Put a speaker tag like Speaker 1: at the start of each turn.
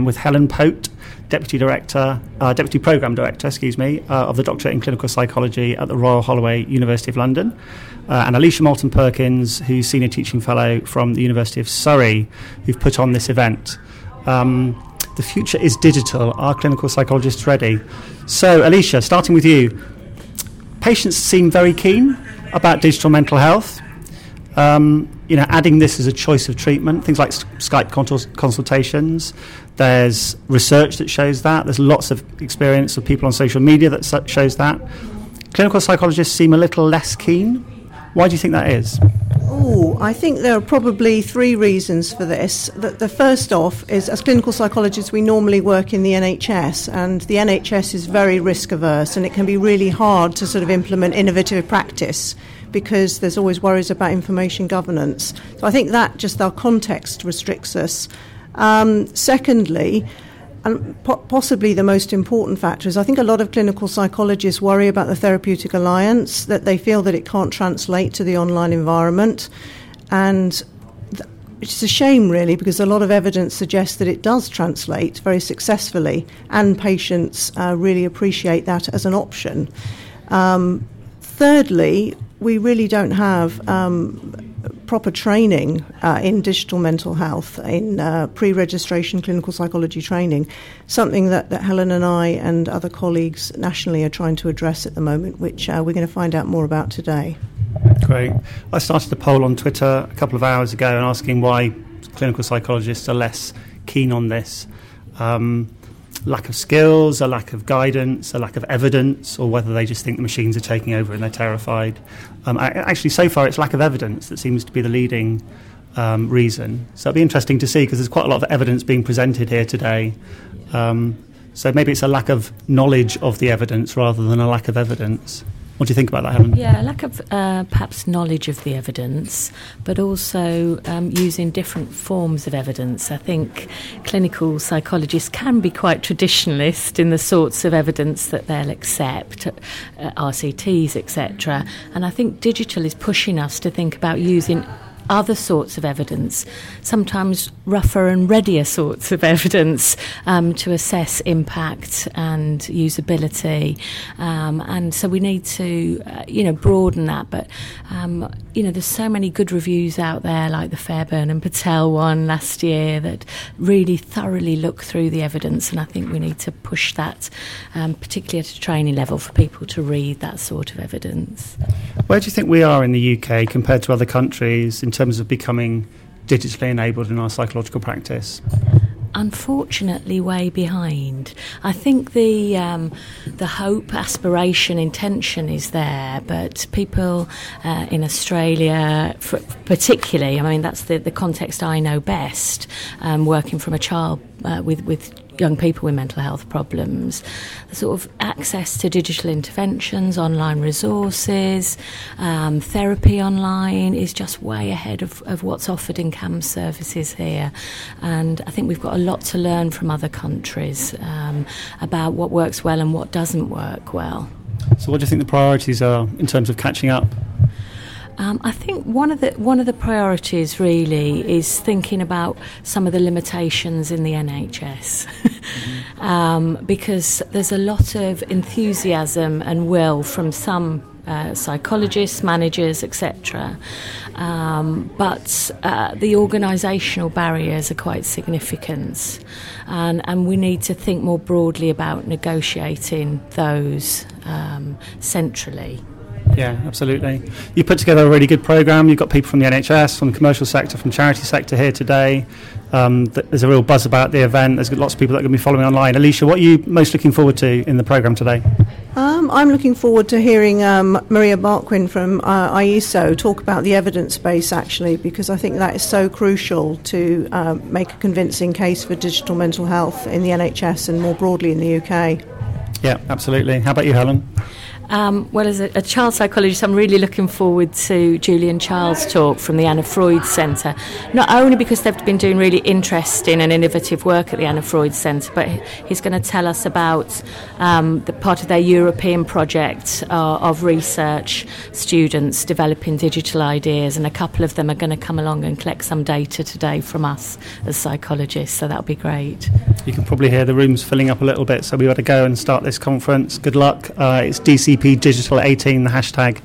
Speaker 1: I'm with Helen Pote, Deputy Director, uh, Deputy Programme Director, excuse me, uh, of the Doctorate in Clinical Psychology at the Royal Holloway University of London, uh, and Alesia Moulton Perkins, who's Senior Teaching Fellow from the University of Surrey, who've put on this event. Um, the future is digital. Are clinical psychologists ready? So, Alesia, starting with you. Patients seem very keen about digital mental health. Um, you know, adding this as a choice of treatment, things like Skype consultations. There's research that shows that. There's lots of experience of people on social media that shows that. Clinical psychologists seem a little less keen. Why do you think that is?
Speaker 2: Oh, I think there are probably three reasons for this. The, the, first off is, as clinical psychologists, we normally work in the NHS, and the NHS is very risk averse, and it can be really hard to sort of implement innovative practice because there's always worries about information governance. So I think that just our context restricts us. Um, secondly, and po- possibly the most important factor is I think a lot of clinical psychologists worry about the therapeutic alliance, that they feel that it can't translate to the online environment. And th- it's a shame, really, because a lot of evidence suggests that it does translate very successfully, and patients uh, really appreciate that as an option. Um, thirdly, we really don't have um, proper training uh, in digital mental health, in uh, pre registration clinical psychology training, something that, that Helen and I and other colleagues nationally are trying to address at the moment, which uh, we're going to find out more about today.
Speaker 1: Great. I started a poll on Twitter a couple of hours ago and asking why clinical psychologists are less keen on this. Um, lack of skills, a lack of guidance, a lack of evidence, or whether they just think the machines are taking over and they're terrified. Um, actually, so far, it's lack of evidence that seems to be the leading um, reason. So it'll be interesting to see because there's quite a lot of evidence being presented here today. Um, so maybe it's a lack of knowledge of the evidence rather than a lack of evidence. What do you think about that, Helen?
Speaker 3: Yeah, lack of uh, perhaps knowledge of the evidence, but also um, using different forms of evidence. I think clinical psychologists can be quite traditionalist in the sorts of evidence that they'll accept, uh, RCTs, etc. And I think digital is pushing us to think about using other sorts of evidence, sometimes rougher and readier sorts of evidence um, to assess impact and usability. Um, and so we need to, uh, you know, broaden that. But, um, you know, there's so many good reviews out there, like the Fairburn and Patel one last year, that really thoroughly look through the evidence. And I think we need to push that, um, particularly at a training level, for people to read that sort of evidence.
Speaker 1: Where do you think we are in the UK compared to other countries in terms of becoming digitally enabled in our psychological practice?
Speaker 3: unfortunately way behind. I think the um, the hope, aspiration, intention is there, but people uh, in Australia, particularly, I mean that's the, the context I know best, um, working from a child uh, with with young people with mental health problems. The sort of access to digital interventions, online resources, um, therapy online is just way ahead of, of what's offered in CAMHS services here. And I think we've got a lot to learn from other countries um, about what works well and what doesn't work well.
Speaker 1: So, what do you think the priorities are in terms of catching up?
Speaker 3: Um, I think one of the one of the priorities really is thinking about some of the limitations in the NHS, mm-hmm. um, because there's a lot of enthusiasm and will from some uh, psychologists, managers, etc. Um, but uh, the organisational barriers are quite significant, and, and we need to think more broadly about negotiating those um, centrally.
Speaker 1: Yeah, absolutely. You put together a really good program. You've got people from the NHS, from the commercial sector, from charity sector here today. Um, there's a real buzz about the event. There's lots of people that are going to be following online. Alesia, what are you most looking forward to in the program today?
Speaker 2: Um, I'm looking forward to hearing um, Maria Barquin from uh, IESO talk about the evidence base, actually, because I think that is so crucial to uh, make a convincing case for digital mental health in the NHS and more broadly in the UK.
Speaker 1: Yeah, absolutely. How about you, Helen?
Speaker 3: Um, well, as a, a, child psychologist, I'm really looking forward to Julian Charles' talk from the Anna Freud Centre. Not only because they've been doing really interesting and innovative work at the Anna Freud Centre, but he's going to tell us about um, the part of their European project uh, of research students developing digital ideas, and a couple of them are going to come along and collect some data today from us as psychologists. So that'll be great.
Speaker 1: You can probably hear the rooms filling up a little bit, so we got to go and start this conference. Good luck. Uh, it's DCP Digital 18, the hashtag.